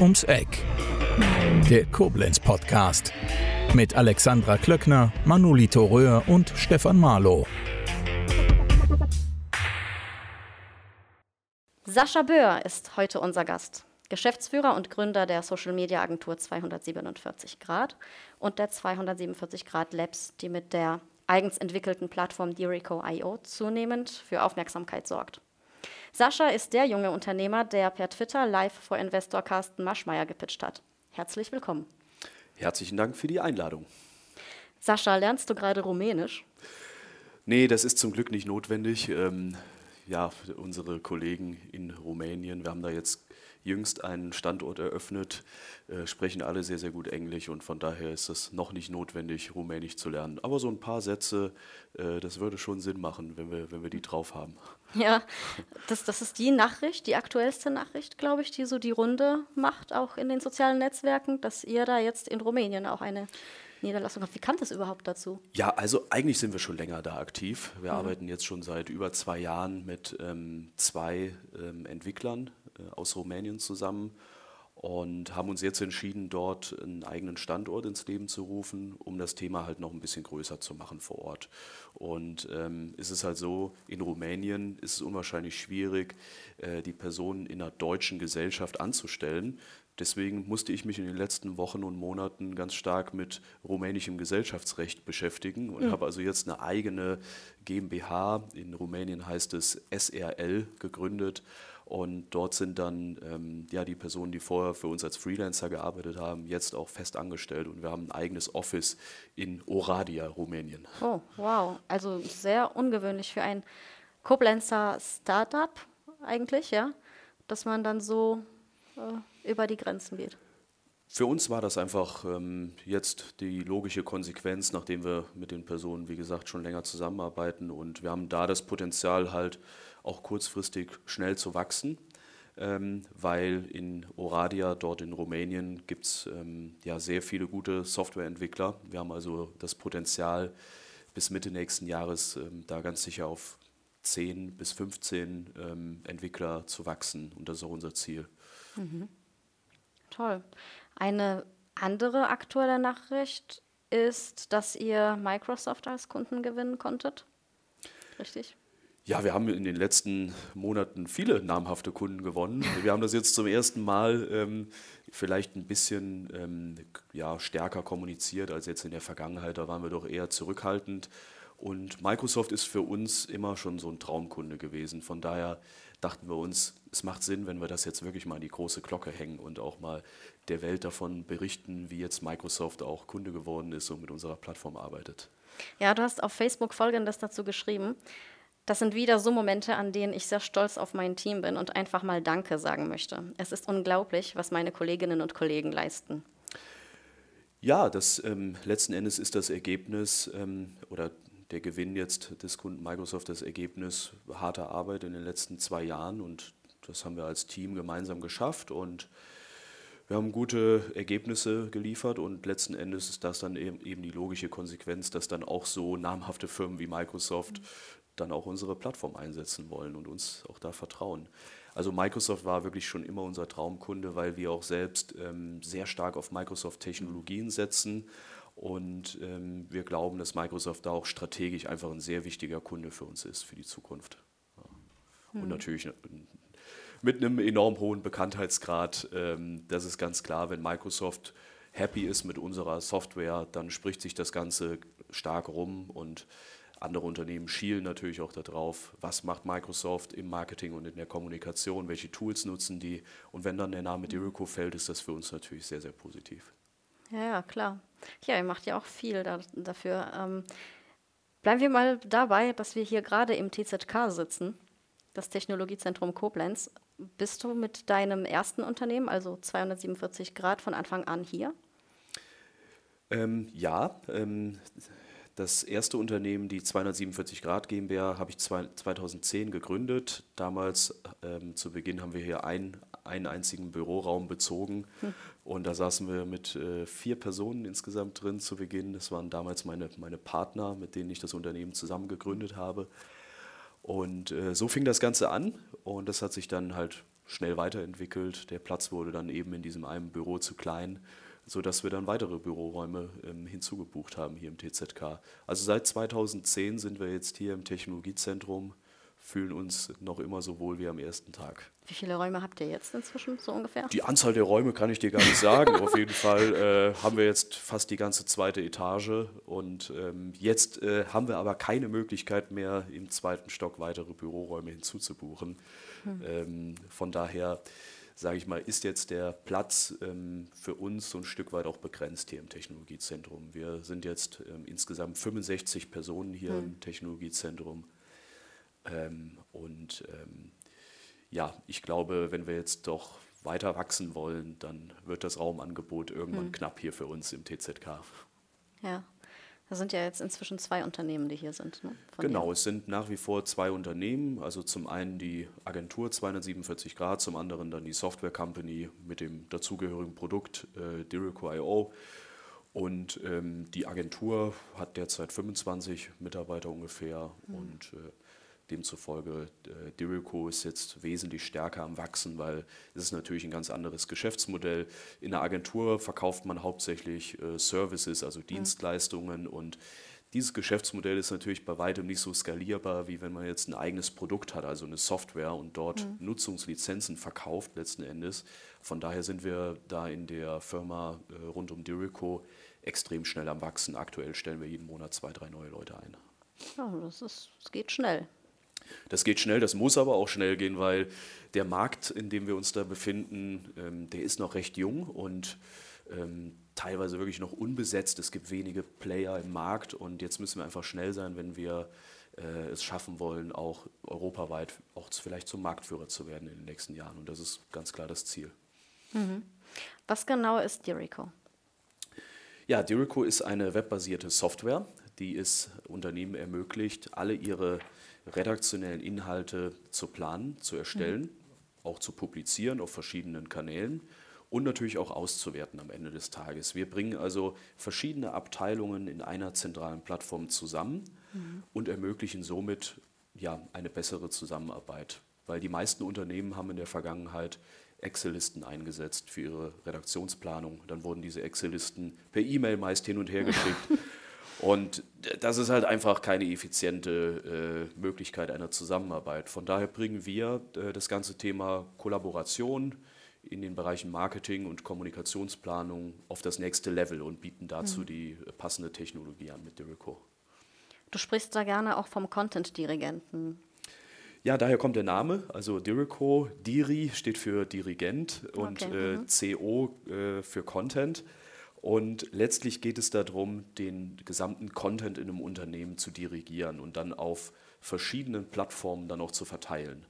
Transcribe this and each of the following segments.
Ums Eck. Der Koblenz Podcast. Mit Alexandra Klöckner, Manolito Röhr und Stefan Marlow. Sascha Böhr ist heute unser Gast. Geschäftsführer und Gründer der Social Media Agentur 247 Grad und der 247 Grad Labs, die mit der eigens entwickelten Plattform Dirico.io zunehmend für Aufmerksamkeit sorgt. Sascha ist der junge Unternehmer, der per Twitter live vor Investor Carsten Maschmeyer gepitcht hat. Herzlich willkommen. Herzlichen Dank für die Einladung. Sascha, lernst du gerade Rumänisch? Nee, das ist zum Glück nicht notwendig. Ähm, ja, unsere Kollegen in Rumänien, wir haben da jetzt jüngst einen Standort eröffnet, äh, sprechen alle sehr, sehr gut Englisch und von daher ist es noch nicht notwendig, Rumänisch zu lernen. Aber so ein paar Sätze, äh, das würde schon Sinn machen, wenn wir, wenn wir die drauf haben. Ja, das, das ist die Nachricht, die aktuellste Nachricht, glaube ich, die so die Runde macht, auch in den sozialen Netzwerken, dass ihr da jetzt in Rumänien auch eine Niederlassung habt. Wie kam das überhaupt dazu? Ja, also eigentlich sind wir schon länger da aktiv. Wir mhm. arbeiten jetzt schon seit über zwei Jahren mit ähm, zwei ähm, Entwicklern aus Rumänien zusammen und haben uns jetzt entschieden, dort einen eigenen Standort ins Leben zu rufen, um das Thema halt noch ein bisschen größer zu machen vor Ort. Und ähm, ist es halt so, in Rumänien ist es unwahrscheinlich schwierig, äh, die Personen in einer deutschen Gesellschaft anzustellen. Deswegen musste ich mich in den letzten Wochen und Monaten ganz stark mit rumänischem Gesellschaftsrecht beschäftigen und mhm. habe also jetzt eine eigene GmbH, in Rumänien heißt es SRL, gegründet und dort sind dann ähm, ja, die Personen, die vorher für uns als Freelancer gearbeitet haben, jetzt auch fest angestellt. Und wir haben ein eigenes Office in Oradea, Rumänien. Oh, wow. Also sehr ungewöhnlich für ein Koblenzer Startup eigentlich, ja, dass man dann so äh, über die Grenzen geht. Für uns war das einfach ähm, jetzt die logische Konsequenz, nachdem wir mit den Personen, wie gesagt, schon länger zusammenarbeiten. Und wir haben da das Potenzial halt, auch kurzfristig schnell zu wachsen, ähm, weil in Oradia, dort in Rumänien, gibt es ähm, ja sehr viele gute Softwareentwickler. Wir haben also das Potenzial, bis Mitte nächsten Jahres ähm, da ganz sicher auf 10 bis 15 ähm, Entwickler zu wachsen. Und das ist auch unser Ziel. Mhm. Toll. Eine andere aktuelle Nachricht ist, dass ihr Microsoft als Kunden gewinnen konntet. Richtig? Ja, wir haben in den letzten Monaten viele namhafte Kunden gewonnen. Wir haben das jetzt zum ersten Mal ähm, vielleicht ein bisschen ähm, ja, stärker kommuniziert als jetzt in der Vergangenheit. Da waren wir doch eher zurückhaltend. Und Microsoft ist für uns immer schon so ein Traumkunde gewesen. Von daher dachten wir uns, es macht Sinn, wenn wir das jetzt wirklich mal an die große Glocke hängen und auch mal der Welt davon berichten, wie jetzt Microsoft auch Kunde geworden ist und mit unserer Plattform arbeitet. Ja, du hast auf Facebook Folgendes dazu geschrieben. Das sind wieder so Momente, an denen ich sehr stolz auf mein Team bin und einfach mal Danke sagen möchte. Es ist unglaublich, was meine Kolleginnen und Kollegen leisten. Ja, das ähm, letzten Endes ist das Ergebnis ähm, oder der Gewinn jetzt des Kunden Microsoft das Ergebnis harter Arbeit in den letzten zwei Jahren und das haben wir als Team gemeinsam geschafft und wir haben gute Ergebnisse geliefert und letzten Endes ist das dann eben, eben die logische Konsequenz, dass dann auch so namhafte Firmen wie Microsoft dann auch unsere Plattform einsetzen wollen und uns auch da vertrauen. Also Microsoft war wirklich schon immer unser Traumkunde, weil wir auch selbst ähm, sehr stark auf Microsoft-Technologien setzen und ähm, wir glauben, dass Microsoft da auch strategisch einfach ein sehr wichtiger Kunde für uns ist, für die Zukunft. Ja. Und mhm. natürlich äh, mit einem enorm hohen Bekanntheitsgrad, ähm, das ist ganz klar, wenn Microsoft happy ist mit unserer Software, dann spricht sich das Ganze stark rum und andere Unternehmen schielen natürlich auch darauf, was macht Microsoft im Marketing und in der Kommunikation, welche Tools nutzen die. Und wenn dann der Name Dirico fällt, ist das für uns natürlich sehr, sehr positiv. Ja, ja klar. Ja, ihr macht ja auch viel da, dafür. Ähm, bleiben wir mal dabei, dass wir hier gerade im TZK sitzen, das Technologiezentrum Koblenz. Bist du mit deinem ersten Unternehmen, also 247 Grad, von Anfang an hier? Ähm, ja, ähm, das erste Unternehmen, die 247 Grad GmbH, habe ich 2010 gegründet. Damals ähm, zu Beginn haben wir hier ein, einen einzigen Büroraum bezogen hm. und da saßen wir mit äh, vier Personen insgesamt drin zu Beginn. Das waren damals meine, meine Partner, mit denen ich das Unternehmen zusammen gegründet habe. Und äh, so fing das Ganze an und das hat sich dann halt schnell weiterentwickelt. Der Platz wurde dann eben in diesem einen Büro zu klein, sodass wir dann weitere Büroräume ähm, hinzugebucht haben hier im TZK. Also seit 2010 sind wir jetzt hier im Technologiezentrum fühlen uns noch immer so wohl wie am ersten Tag. Wie viele Räume habt ihr jetzt inzwischen so ungefähr? Die Anzahl der Räume kann ich dir gar nicht sagen. Auf jeden Fall äh, haben wir jetzt fast die ganze zweite Etage und ähm, jetzt äh, haben wir aber keine Möglichkeit mehr, im zweiten Stock weitere Büroräume hinzuzubuchen. Hm. Ähm, von daher sage ich mal, ist jetzt der Platz ähm, für uns so ein Stück weit auch begrenzt hier im Technologiezentrum. Wir sind jetzt ähm, insgesamt 65 Personen hier hm. im Technologiezentrum. Ähm, und ähm, ja, ich glaube, wenn wir jetzt doch weiter wachsen wollen, dann wird das Raumangebot irgendwann hm. knapp hier für uns im TZK. Ja, da sind ja jetzt inzwischen zwei Unternehmen, die hier sind. Ne? genau, dir. es sind nach wie vor zwei Unternehmen. Also zum einen die Agentur 247 Grad, zum anderen dann die Software Company mit dem dazugehörigen Produkt äh, Dirico.io. Und ähm, die Agentur hat derzeit 25 Mitarbeiter ungefähr mhm. und äh, Demzufolge, äh, Dirico ist jetzt wesentlich stärker am Wachsen, weil es ist natürlich ein ganz anderes Geschäftsmodell. In der Agentur verkauft man hauptsächlich äh, Services, also Dienstleistungen mhm. und dieses Geschäftsmodell ist natürlich bei weitem nicht so skalierbar, wie wenn man jetzt ein eigenes Produkt hat, also eine Software und dort mhm. Nutzungslizenzen verkauft letzten Endes. Von daher sind wir da in der Firma äh, rund um Dirico extrem schnell am Wachsen. Aktuell stellen wir jeden Monat zwei, drei neue Leute ein. Ja, das, ist, das geht schnell. Das geht schnell, das muss aber auch schnell gehen, weil der Markt, in dem wir uns da befinden, ähm, der ist noch recht jung und ähm, teilweise wirklich noch unbesetzt. Es gibt wenige Player im Markt und jetzt müssen wir einfach schnell sein, wenn wir äh, es schaffen wollen, auch europaweit auch vielleicht zum Marktführer zu werden in den nächsten Jahren. Und das ist ganz klar das Ziel. Mhm. Was genau ist Dirico? Ja, Dirico ist eine webbasierte Software, die es Unternehmen ermöglicht, alle ihre redaktionellen Inhalte zu planen, zu erstellen, mhm. auch zu publizieren auf verschiedenen Kanälen und natürlich auch auszuwerten am Ende des Tages. Wir bringen also verschiedene Abteilungen in einer zentralen Plattform zusammen mhm. und ermöglichen somit ja, eine bessere Zusammenarbeit. Weil die meisten Unternehmen haben in der Vergangenheit Excel-Listen eingesetzt für ihre Redaktionsplanung. Dann wurden diese Excel-Listen per E-Mail meist hin und her geschickt. Und das ist halt einfach keine effiziente äh, Möglichkeit einer Zusammenarbeit. Von daher bringen wir äh, das ganze Thema Kollaboration in den Bereichen Marketing und Kommunikationsplanung auf das nächste Level und bieten dazu mhm. die passende Technologie an mit Dirico. Du sprichst da gerne auch vom Content-Dirigenten. Ja, daher kommt der Name. Also Dirico, Diri steht für Dirigent und okay, äh, mhm. CO äh, für Content. Und letztlich geht es darum, den gesamten Content in einem Unternehmen zu dirigieren und dann auf verschiedenen Plattformen dann auch zu verteilen.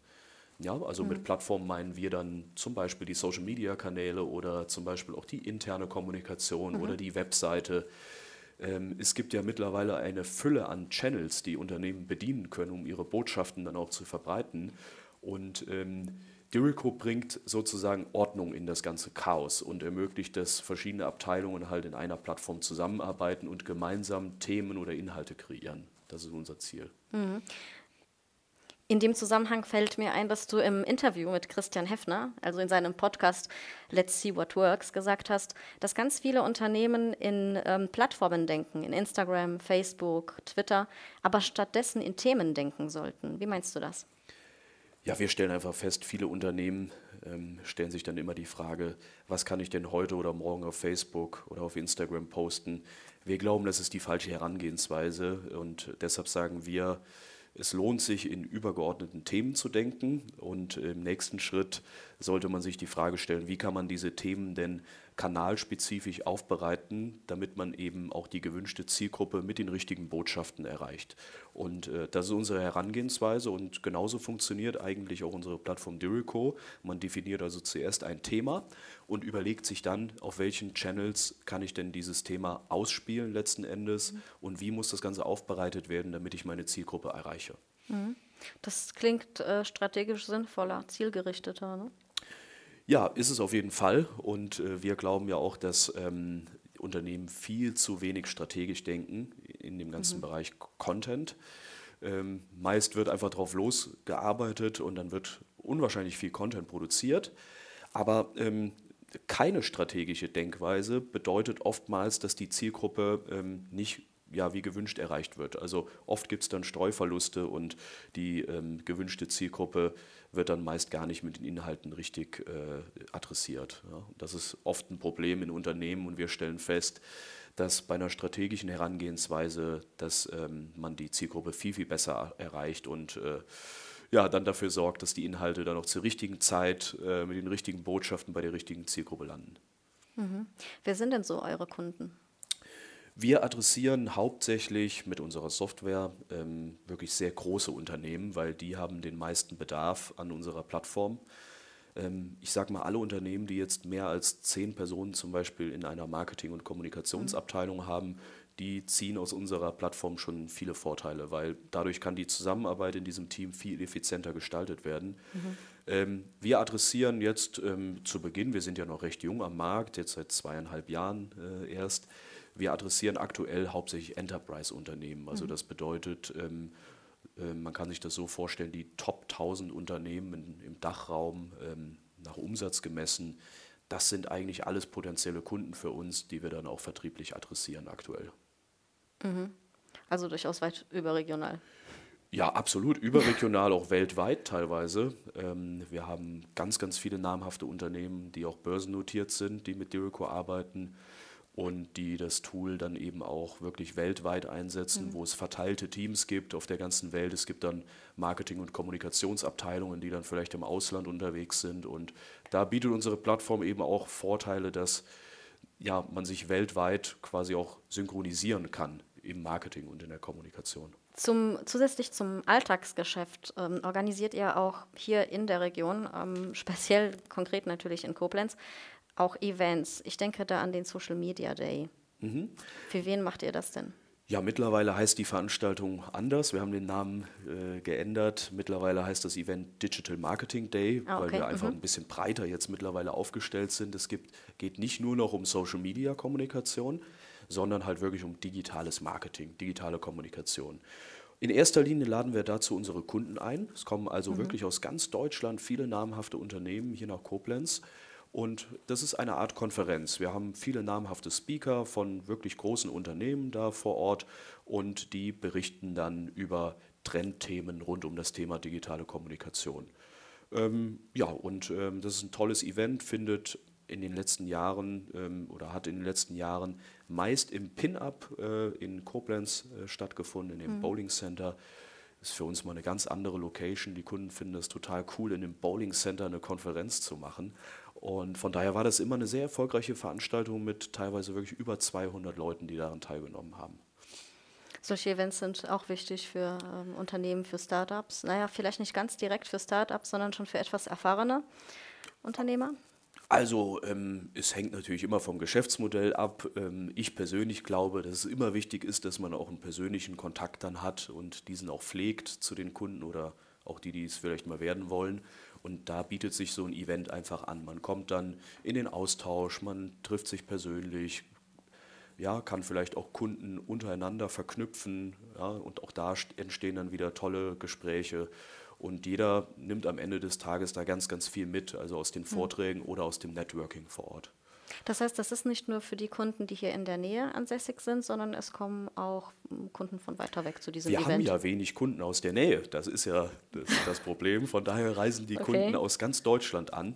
Ja, also mhm. mit Plattformen meinen wir dann zum Beispiel die Social Media Kanäle oder zum Beispiel auch die interne Kommunikation mhm. oder die Webseite. Ähm, es gibt ja mittlerweile eine Fülle an Channels, die Unternehmen bedienen können, um ihre Botschaften dann auch zu verbreiten. Und ähm, Dirico bringt sozusagen Ordnung in das ganze Chaos und ermöglicht, dass verschiedene Abteilungen halt in einer Plattform zusammenarbeiten und gemeinsam Themen oder Inhalte kreieren. Das ist unser Ziel. Mhm. In dem Zusammenhang fällt mir ein, dass du im Interview mit Christian Heffner, also in seinem Podcast Let's See What Works, gesagt hast, dass ganz viele Unternehmen in ähm, Plattformen denken, in Instagram, Facebook, Twitter, aber stattdessen in Themen denken sollten. Wie meinst du das? Ja, wir stellen einfach fest, viele Unternehmen ähm, stellen sich dann immer die Frage, was kann ich denn heute oder morgen auf Facebook oder auf Instagram posten? Wir glauben, das ist die falsche Herangehensweise und deshalb sagen wir, es lohnt sich, in übergeordneten Themen zu denken und im nächsten Schritt sollte man sich die Frage stellen, wie kann man diese Themen denn kanalspezifisch aufbereiten, damit man eben auch die gewünschte Zielgruppe mit den richtigen Botschaften erreicht. Und äh, das ist unsere Herangehensweise und genauso funktioniert eigentlich auch unsere Plattform Dirico. Man definiert also zuerst ein Thema und überlegt sich dann, auf welchen Channels kann ich denn dieses Thema ausspielen letzten Endes mhm. und wie muss das Ganze aufbereitet werden, damit ich meine Zielgruppe erreiche. Mhm. Das klingt äh, strategisch sinnvoller, zielgerichteter. Ne? Ja, ist es auf jeden Fall. Und äh, wir glauben ja auch, dass ähm, Unternehmen viel zu wenig strategisch denken in dem ganzen mhm. Bereich Content. Ähm, meist wird einfach drauf losgearbeitet und dann wird unwahrscheinlich viel Content produziert, aber ähm, keine strategische Denkweise bedeutet oftmals, dass die Zielgruppe ähm, nicht ja, wie gewünscht erreicht wird. Also oft gibt es dann Streuverluste und die ähm, gewünschte Zielgruppe wird dann meist gar nicht mit den Inhalten richtig äh, adressiert. Ja. Das ist oft ein Problem in Unternehmen und wir stellen fest, dass bei einer strategischen Herangehensweise, dass ähm, man die Zielgruppe viel, viel besser erreicht und äh, ja, dann dafür sorgt, dass die Inhalte dann auch zur richtigen Zeit äh, mit den richtigen Botschaften bei der richtigen Zielgruppe landen. Mhm. Wer sind denn so eure Kunden? Wir adressieren hauptsächlich mit unserer Software ähm, wirklich sehr große Unternehmen, weil die haben den meisten Bedarf an unserer Plattform. Ähm, ich sage mal, alle Unternehmen, die jetzt mehr als zehn Personen zum Beispiel in einer Marketing- und Kommunikationsabteilung mhm. haben, die ziehen aus unserer Plattform schon viele Vorteile, weil dadurch kann die Zusammenarbeit in diesem Team viel effizienter gestaltet werden. Mhm. Ähm, wir adressieren jetzt ähm, zu Beginn, wir sind ja noch recht jung am Markt, jetzt seit zweieinhalb Jahren äh, erst, wir adressieren aktuell hauptsächlich Enterprise-Unternehmen. Also mhm. das bedeutet, ähm, äh, man kann sich das so vorstellen, die Top 1000 Unternehmen in, im Dachraum ähm, nach Umsatz gemessen, das sind eigentlich alles potenzielle Kunden für uns, die wir dann auch vertrieblich adressieren aktuell. Mhm. Also durchaus weit überregional. Ja, absolut. Überregional, auch weltweit teilweise. Ähm, wir haben ganz, ganz viele namhafte Unternehmen, die auch börsennotiert sind, die mit Dirico arbeiten und die das Tool dann eben auch wirklich weltweit einsetzen, mhm. wo es verteilte Teams gibt auf der ganzen Welt. Es gibt dann Marketing- und Kommunikationsabteilungen, die dann vielleicht im Ausland unterwegs sind. Und da bietet unsere Plattform eben auch Vorteile, dass ja, man sich weltweit quasi auch synchronisieren kann im Marketing und in der Kommunikation. Zum, zusätzlich zum Alltagsgeschäft ähm, organisiert ihr auch hier in der Region, ähm, speziell konkret natürlich in Koblenz, auch Events. Ich denke da an den Social Media Day. Mhm. Für wen macht ihr das denn? Ja, mittlerweile heißt die Veranstaltung anders. Wir haben den Namen äh, geändert. Mittlerweile heißt das Event Digital Marketing Day, ah, okay. weil wir einfach mhm. ein bisschen breiter jetzt mittlerweile aufgestellt sind. Es gibt, geht nicht nur noch um Social Media Kommunikation, sondern halt wirklich um digitales Marketing, digitale Kommunikation. In erster Linie laden wir dazu unsere Kunden ein. Es kommen also mhm. wirklich aus ganz Deutschland viele namhafte Unternehmen hier nach Koblenz und das ist eine Art Konferenz. Wir haben viele namhafte Speaker von wirklich großen Unternehmen da vor Ort und die berichten dann über Trendthemen rund um das Thema digitale Kommunikation. Ähm, ja, und ähm, das ist ein tolles Event, findet in den letzten Jahren ähm, oder hat in den letzten Jahren meist im Pin-Up äh, in Koblenz äh, stattgefunden, in dem mhm. Bowling Center. Ist für uns mal eine ganz andere Location. Die Kunden finden es total cool, in dem Bowling Center eine Konferenz zu machen. Und von daher war das immer eine sehr erfolgreiche Veranstaltung mit teilweise wirklich über 200 Leuten, die daran teilgenommen haben. Solche Events sind auch wichtig für ähm, Unternehmen, für Startups. Naja, vielleicht nicht ganz direkt für Startups, sondern schon für etwas erfahrene Unternehmer. Also ähm, es hängt natürlich immer vom Geschäftsmodell ab. Ähm, ich persönlich glaube, dass es immer wichtig ist, dass man auch einen persönlichen Kontakt dann hat und diesen auch pflegt zu den Kunden oder auch die, die es vielleicht mal werden wollen. Und da bietet sich so ein Event einfach an. Man kommt dann in den Austausch, man trifft sich persönlich, ja, kann vielleicht auch Kunden untereinander verknüpfen. Ja, und auch da entstehen dann wieder tolle Gespräche. Und jeder nimmt am Ende des Tages da ganz, ganz viel mit, also aus den hm. Vorträgen mhm. oder aus dem Networking vor Ort. Das heißt, das ist nicht nur für die Kunden, die hier in der Nähe ansässig sind, sondern es kommen auch Kunden von weiter weg zu diesem Wir Event. Wir haben ja wenig Kunden aus der Nähe. Das ist ja das, das Problem. Von daher reisen die okay. Kunden aus ganz Deutschland an,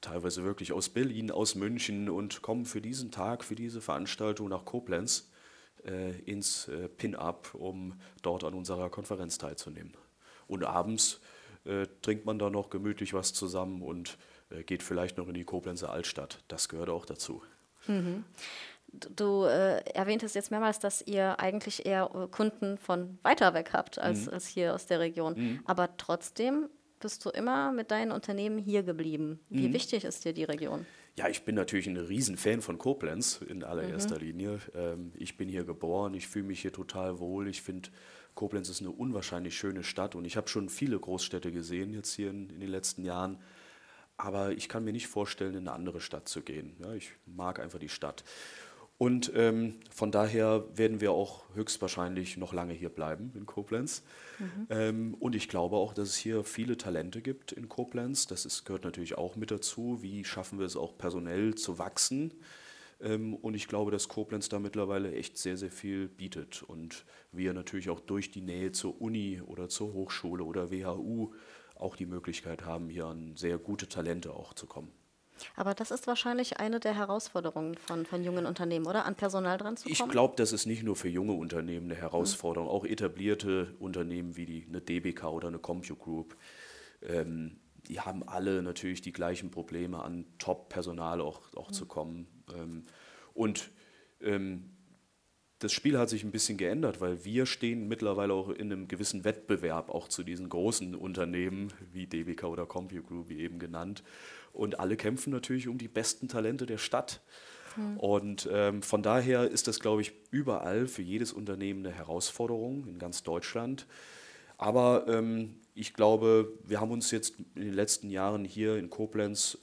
teilweise wirklich aus Berlin, aus München und kommen für diesen Tag, für diese Veranstaltung nach Koblenz äh, ins äh, Pin-Up, um dort an unserer Konferenz teilzunehmen. Und abends äh, trinkt man da noch gemütlich was zusammen und geht vielleicht noch in die Koblenzer Altstadt. Das gehört auch dazu. Mhm. Du äh, erwähntest jetzt mehrmals, dass ihr eigentlich eher äh, Kunden von weiter weg habt als, mhm. als hier aus der Region. Mhm. Aber trotzdem bist du immer mit deinen Unternehmen hier geblieben. Wie mhm. wichtig ist dir die Region? Ja, ich bin natürlich ein Riesenfan von Koblenz in allererster mhm. Linie. Ähm, ich bin hier geboren, ich fühle mich hier total wohl. Ich finde, Koblenz ist eine unwahrscheinlich schöne Stadt und ich habe schon viele Großstädte gesehen jetzt hier in, in den letzten Jahren. Aber ich kann mir nicht vorstellen, in eine andere Stadt zu gehen. Ja, ich mag einfach die Stadt. Und ähm, von daher werden wir auch höchstwahrscheinlich noch lange hier bleiben in Koblenz. Mhm. Ähm, und ich glaube auch, dass es hier viele Talente gibt in Koblenz. Das ist, gehört natürlich auch mit dazu. Wie schaffen wir es auch personell zu wachsen? Ähm, und ich glaube, dass Koblenz da mittlerweile echt sehr, sehr viel bietet. Und wir natürlich auch durch die Nähe zur Uni oder zur Hochschule oder WHU auch die Möglichkeit haben, hier an sehr gute Talente auch zu kommen. Aber das ist wahrscheinlich eine der Herausforderungen von, von jungen Unternehmen, oder? An Personal dran zu kommen? Ich glaube, das ist nicht nur für junge Unternehmen eine Herausforderung. Mhm. Auch etablierte Unternehmen wie die, eine DBK oder eine CompuGroup, ähm, die haben alle natürlich die gleichen Probleme, an Top-Personal auch, auch mhm. zu kommen. Ähm, und ähm, das Spiel hat sich ein bisschen geändert, weil wir stehen mittlerweile auch in einem gewissen Wettbewerb auch zu diesen großen Unternehmen wie DBK oder CompuGroup, wie eben genannt. Und alle kämpfen natürlich um die besten Talente der Stadt. Mhm. Und ähm, von daher ist das, glaube ich, überall für jedes Unternehmen eine Herausforderung in ganz Deutschland. Aber ähm, ich glaube, wir haben uns jetzt in den letzten Jahren hier in Koblenz,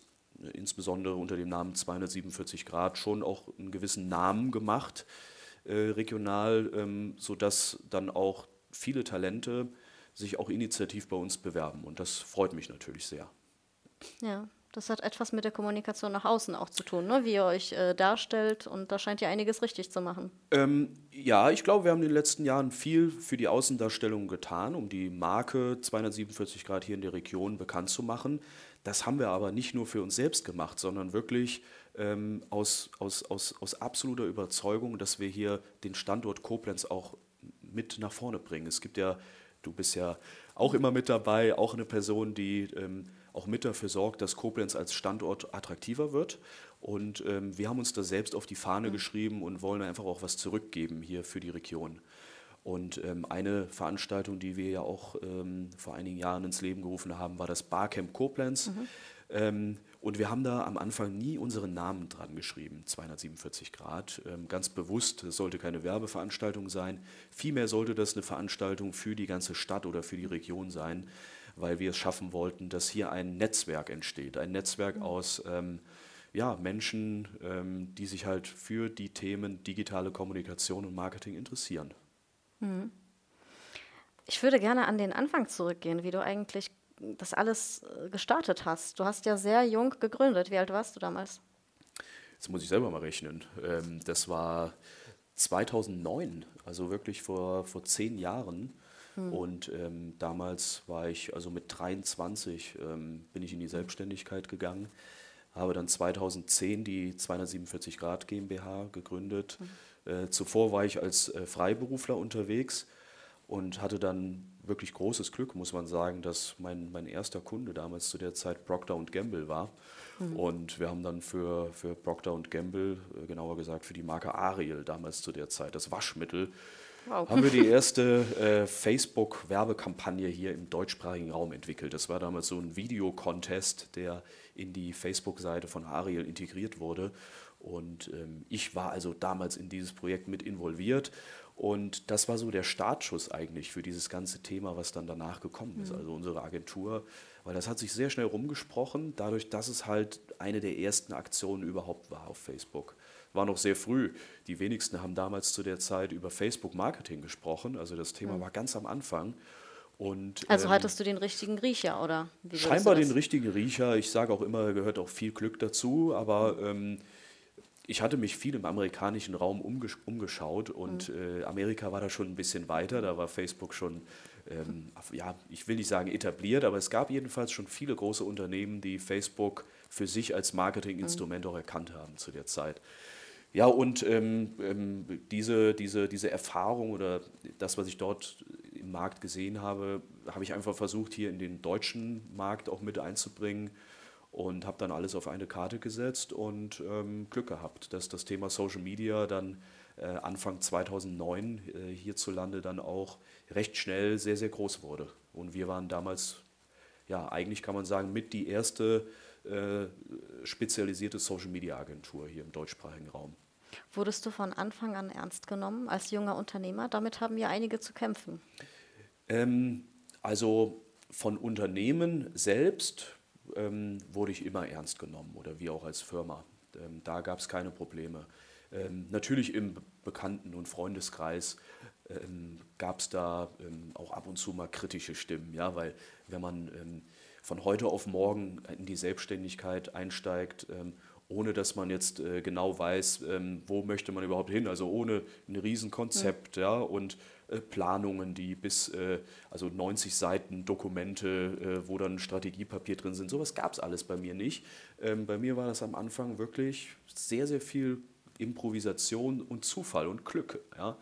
insbesondere unter dem Namen 247 Grad, schon auch einen gewissen Namen gemacht, äh, regional, ähm, sodass dann auch viele Talente sich auch initiativ bei uns bewerben. Und das freut mich natürlich sehr. Ja, das hat etwas mit der Kommunikation nach außen auch zu tun, ne? wie ihr euch äh, darstellt. Und da scheint ihr einiges richtig zu machen. Ähm, ja, ich glaube, wir haben in den letzten Jahren viel für die Außendarstellung getan, um die Marke 247 Grad hier in der Region bekannt zu machen. Das haben wir aber nicht nur für uns selbst gemacht, sondern wirklich ähm, aus, aus, aus, aus absoluter Überzeugung, dass wir hier den Standort Koblenz auch mit nach vorne bringen. Es gibt ja, du bist ja auch immer mit dabei, auch eine Person, die ähm, auch mit dafür sorgt, dass Koblenz als Standort attraktiver wird. Und ähm, wir haben uns da selbst auf die Fahne mhm. geschrieben und wollen einfach auch was zurückgeben hier für die Region. Und ähm, eine Veranstaltung, die wir ja auch ähm, vor einigen Jahren ins Leben gerufen haben, war das Barcamp Koblenz. Mhm. Und wir haben da am Anfang nie unseren Namen dran geschrieben, 247 Grad. Ähm, ganz bewusst, es sollte keine Werbeveranstaltung sein. Vielmehr sollte das eine Veranstaltung für die ganze Stadt oder für die Region sein, weil wir es schaffen wollten, dass hier ein Netzwerk entsteht. Ein Netzwerk mhm. aus ähm, ja, Menschen, ähm, die sich halt für die Themen digitale Kommunikation und Marketing interessieren. Mhm. Ich würde gerne an den Anfang zurückgehen, wie du eigentlich das alles äh, gestartet hast. Du hast ja sehr jung gegründet. Wie alt warst du damals? Jetzt muss ich selber mal rechnen. Ähm, das war 2009, also wirklich vor, vor zehn Jahren. Hm. Und ähm, damals war ich, also mit 23 ähm, bin ich in die Selbstständigkeit gegangen, habe dann 2010 die 247 Grad GmbH gegründet. Hm. Äh, zuvor war ich als äh, Freiberufler unterwegs und hatte dann wirklich großes Glück, muss man sagen, dass mein, mein erster Kunde damals zu der Zeit Procter Gamble war. Mhm. Und wir haben dann für, für Procter Gamble, äh, genauer gesagt für die Marke Ariel damals zu der Zeit, das Waschmittel, Wow. haben wir die erste äh, Facebook-Werbekampagne hier im deutschsprachigen Raum entwickelt. Das war damals so ein Videocontest, der in die Facebook-Seite von Ariel integriert wurde. Und ähm, ich war also damals in dieses Projekt mit involviert. Und das war so der Startschuss eigentlich für dieses ganze Thema, was dann danach gekommen ist. Mhm. Also unsere Agentur, weil das hat sich sehr schnell rumgesprochen, dadurch, dass es halt eine der ersten Aktionen überhaupt war auf Facebook war noch sehr früh. Die wenigsten haben damals zu der Zeit über Facebook-Marketing gesprochen. Also das Thema mhm. war ganz am Anfang. Und, also ähm, hattest du den richtigen Riecher, oder? scheinbar den richtigen Riecher. Ich sage auch immer, gehört auch viel Glück dazu, aber ähm, ich hatte mich viel im amerikanischen Raum umgesch umgeschaut und mhm. äh, Amerika war da schon ein bisschen weiter, da war Facebook schon, ähm, ja, ich will nicht sagen etabliert, aber es gab jedenfalls schon viele große Unternehmen, die Facebook für sich als Marketinginstrument mhm. auch erkannt haben zu der Zeit. Ja, und ähm, ähm, diese, diese, diese Erfahrung oder das, was ich dort im Markt gesehen habe, habe ich einfach versucht, hier in den deutschen Markt auch mit einzubringen und habe dann alles auf eine Karte gesetzt und ähm, Glück gehabt, dass das Thema Social Media dann äh, Anfang 2009 äh, hierzulande dann auch recht schnell sehr, sehr groß wurde. Und wir waren damals, ja, eigentlich kann man sagen, mit die erste äh, spezialisierte Social-Media-Agentur hier im deutschsprachigen Raum. Wurdest du von Anfang an ernst genommen als junger Unternehmer? Damit haben ja einige zu kämpfen. Ähm, also von Unternehmen selbst ähm, wurde ich immer ernst genommen oder wir auch als Firma. Ähm, da gab es keine Probleme. Ähm, natürlich im Bekannten- und Freundeskreis ähm, gab es da ähm, auch ab und zu mal kritische Stimmen, ja, weil wenn man ähm, von heute auf morgen in die Selbstständigkeit einsteigt, ohne dass man jetzt äh, genau weiß, ähm, wo möchte man überhaupt hin, also ohne ein Riesenkonzept, ja, ja und äh, Planungen, die bis, äh, also 90 Seiten Dokumente, äh, wo dann Strategiepapier drin sind, sowas gab es alles bei mir nicht. Ähm, bei mir war das am Anfang wirklich sehr, sehr viel Improvisation und Zufall und Glück, ja.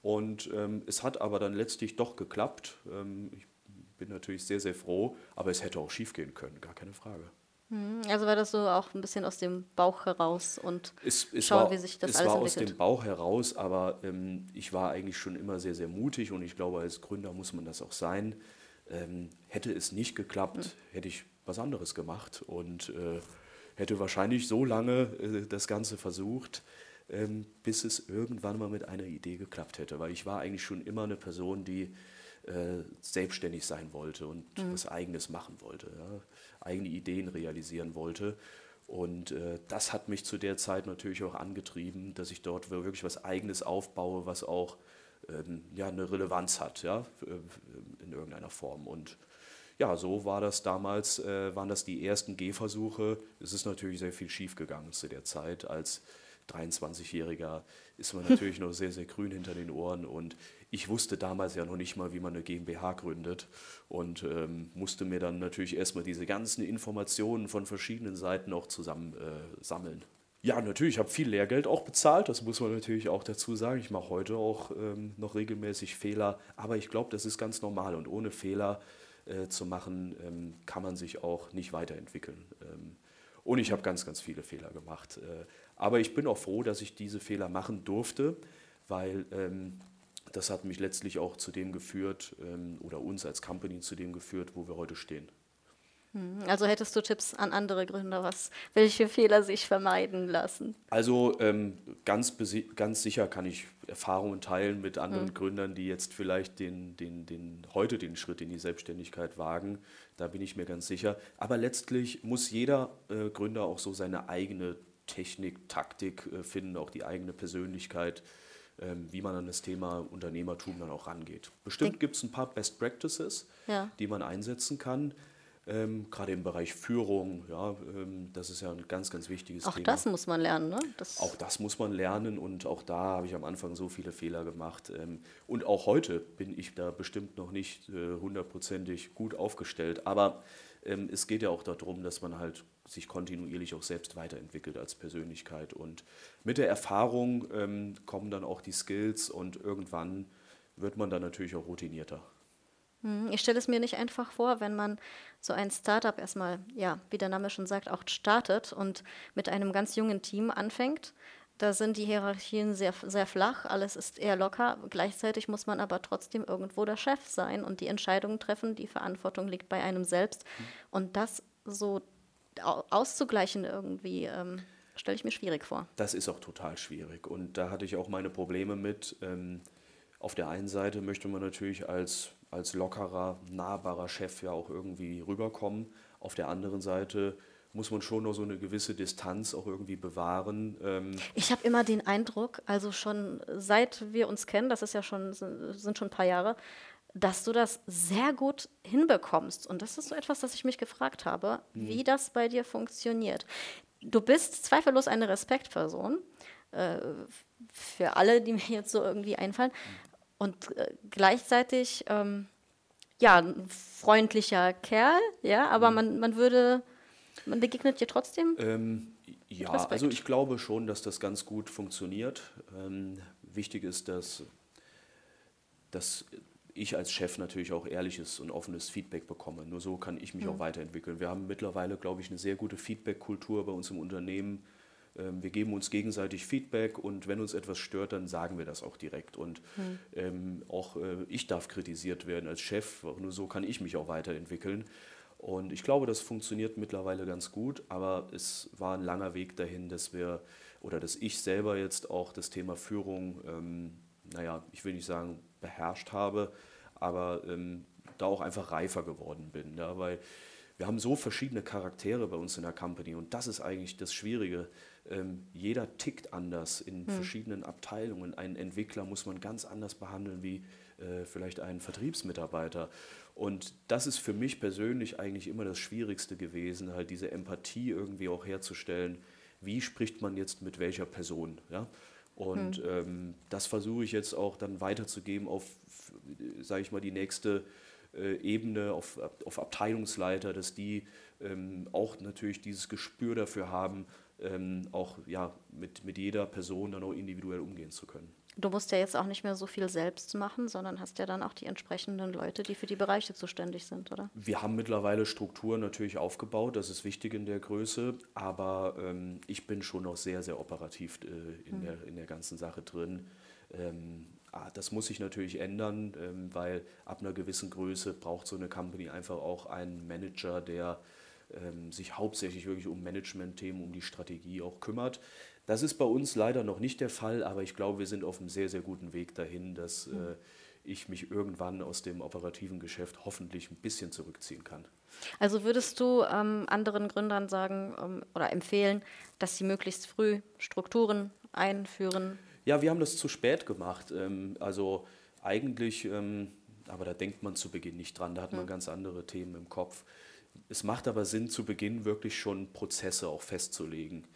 Und ähm, es hat aber dann letztlich doch geklappt. Ähm, ich bin natürlich sehr, sehr froh, aber es hätte auch schief gehen können, gar keine Frage. Mhm. Also war das so auch ein bisschen aus dem Bauch heraus und es, es schauen, war, wie sich das es alles war entwickelt. aus dem Bauch heraus, aber ähm, ich war eigentlich schon immer sehr, sehr mutig und ich glaube, als Gründer muss man das auch sein. Ähm, hätte es nicht geklappt, mhm. hätte ich was anderes gemacht und äh, hätte wahrscheinlich so lange äh, das Ganze versucht, ähm, bis es irgendwann mal mit einer Idee geklappt hätte. Weil ich war eigentlich schon immer eine Person, die äh, selbstständig sein wollte und mhm. was Eigenes machen wollte, ja? eigene Ideen realisieren wollte. Und äh, das hat mich zu der Zeit natürlich auch angetrieben, dass ich dort wirklich was Eigenes aufbaue, was auch ähm, ja, eine Relevanz hat, ja, äh, in irgendeiner Form. Und ja, so war das damals, äh, waren das die ersten Gehversuche. Es ist natürlich sehr viel schiefgegangen zu der Zeit. Als 23-Jähriger ist man natürlich noch sehr, sehr grün hinter den Ohren und ich wusste damals ja noch nicht mal, wie man eine GmbH gründet und ähm, musste mir dann natürlich erstmal diese ganzen Informationen von verschiedenen Seiten auch zusammen äh, sammeln. Ja, natürlich, ich habe viel Lehrgeld auch bezahlt, das muss man natürlich auch dazu sagen. Ich mache heute auch ähm, noch regelmäßig Fehler, aber ich glaube, das ist ganz normal und ohne Fehler äh, zu machen, ähm, kann man sich auch nicht weiterentwickeln. Ähm, und ich habe ganz, ganz viele Fehler gemacht. Äh, aber ich bin auch froh, dass ich diese Fehler machen durfte, weil ähm, das hat mich letztlich auch zu dem geführt ähm, oder uns als Company zu dem geführt, wo wir heute stehen. Hm, also hättest du Tipps an andere Gründer, was, welche Fehler sich vermeiden lassen? Also ähm, ganz, ganz sicher kann ich Erfahrungen teilen mit anderen mhm. Gründern, die jetzt vielleicht den, den, den, heute den Schritt in die Selbstständigkeit wagen. Da bin ich mir ganz sicher. Aber letztlich muss jeder äh, Gründer auch so seine eigene Technik, Taktik äh, finden, auch die eigene Persönlichkeit wie man an das Thema Unternehmertum dann auch rangeht. Bestimmt gibt es ein paar Best Practices, ja. die man einsetzen kann. Ähm, gerade im Bereich Führung, ja, ähm, das ist ja ein ganz, ganz wichtiges auch Thema. Auch das muss man lernen, ne? Das auch das muss man lernen und auch da habe ich am Anfang so viele Fehler gemacht. Ähm, und auch heute bin ich da bestimmt noch nicht äh, hundertprozentig gut aufgestellt. Aber ähm, es geht ja auch darum, dass man halt sich kontinuierlich auch selbst weiterentwickelt als Persönlichkeit. Und mit der Erfahrung ähm, kommen dann auch die Skills und irgendwann wird man dann natürlich auch routinierter. Hm, ich stelle es mir nicht einfach vor, wenn man so ein Startup erstmal, ja, wie der Name schon sagt, auch startet und mit einem ganz jungen Team anfängt. Da sind die Hierarchien sehr, sehr flach, alles ist eher locker. Gleichzeitig muss man aber trotzdem irgendwo der Chef sein und die Entscheidungen treffen. Die Verantwortung liegt bei einem selbst. Mhm. Und das so auszugleichen irgendwie, ähm, stelle ich mir schwierig vor. Das ist auch total schwierig. Und da hatte ich auch meine Probleme mit. Ähm, auf der einen Seite möchte man natürlich als, als lockerer, nahbarer Chef ja auch irgendwie rüberkommen. Auf der anderen Seite muss man schon noch so eine gewisse Distanz auch irgendwie bewahren. Ähm ich habe immer den Eindruck, also schon seit wir uns kennen, das ist ja schon, sind schon ein paar Jahre, dass du das sehr gut hinbekommst. Und das ist so etwas, das ich mich gefragt habe, mhm. wie das bei dir funktioniert. Du bist zweifellos eine Respektperson äh, für alle, die mir jetzt so irgendwie einfallen. Und äh, gleichzeitig, ähm, ja, ein freundlicher Kerl, ja, aber mhm. man, man würde, man begegnet dir trotzdem? Ähm, ja, also ich glaube schon, dass das ganz gut funktioniert. Ähm, wichtig ist, dass, dass ich als Chef natürlich auch ehrliches und offenes Feedback bekomme. Nur so kann ich mich mhm. auch weiterentwickeln. Wir haben mittlerweile, glaube ich, eine sehr gute Feedback-Kultur bei uns im Unternehmen. Ähm, wir geben uns gegenseitig Feedback und wenn uns etwas stört, dann sagen wir das auch direkt. Und mhm. ähm, auch äh, ich darf kritisiert werden als Chef. Nur so kann ich mich auch weiterentwickeln. Und ich glaube, das funktioniert mittlerweile ganz gut, aber es war ein langer Weg dahin, dass wir oder dass ich selber jetzt auch das Thema Führung, ähm, naja, ich will nicht sagen beherrscht habe, aber ähm, da auch einfach reifer geworden bin. Ja, weil wir haben so verschiedene Charaktere bei uns in der Company und das ist eigentlich das Schwierige. Ähm, jeder tickt anders in hm. verschiedenen Abteilungen. Einen Entwickler muss man ganz anders behandeln wie äh, vielleicht einen Vertriebsmitarbeiter. Und das ist für mich persönlich eigentlich immer das Schwierigste gewesen, halt diese Empathie irgendwie auch herzustellen. Wie spricht man jetzt mit welcher Person? Ja? Und hm. ähm, das versuche ich jetzt auch dann weiterzugeben auf, sage ich mal, die nächste äh, Ebene, auf, auf Abteilungsleiter, dass die ähm, auch natürlich dieses Gespür dafür haben, ähm, auch ja, mit, mit jeder Person dann auch individuell umgehen zu können. Du musst ja jetzt auch nicht mehr so viel selbst machen, sondern hast ja dann auch die entsprechenden Leute, die für die Bereiche zuständig sind, oder? Wir haben mittlerweile Strukturen natürlich aufgebaut, das ist wichtig in der Größe, aber ähm, ich bin schon noch sehr, sehr operativ äh, in, mhm. der, in der ganzen Sache drin. Ähm, ah, das muss sich natürlich ändern, ähm, weil ab einer gewissen Größe braucht so eine Company einfach auch einen Manager, der ähm, sich hauptsächlich wirklich um Management-Themen, um die Strategie auch kümmert. Das ist bei uns leider noch nicht der Fall, aber ich glaube, wir sind auf einem sehr, sehr guten Weg dahin, dass mhm. äh, ich mich irgendwann aus dem operativen Geschäft hoffentlich ein bisschen zurückziehen kann. Also würdest du ähm, anderen Gründern sagen ähm, oder empfehlen, dass sie möglichst früh Strukturen einführen? Ja, wir haben das zu spät gemacht. Ähm, also eigentlich, ähm, aber da denkt man zu Beginn nicht dran, da hat man mhm. ganz andere Themen im Kopf. Es macht aber Sinn, zu Beginn wirklich schon Prozesse auch festzulegen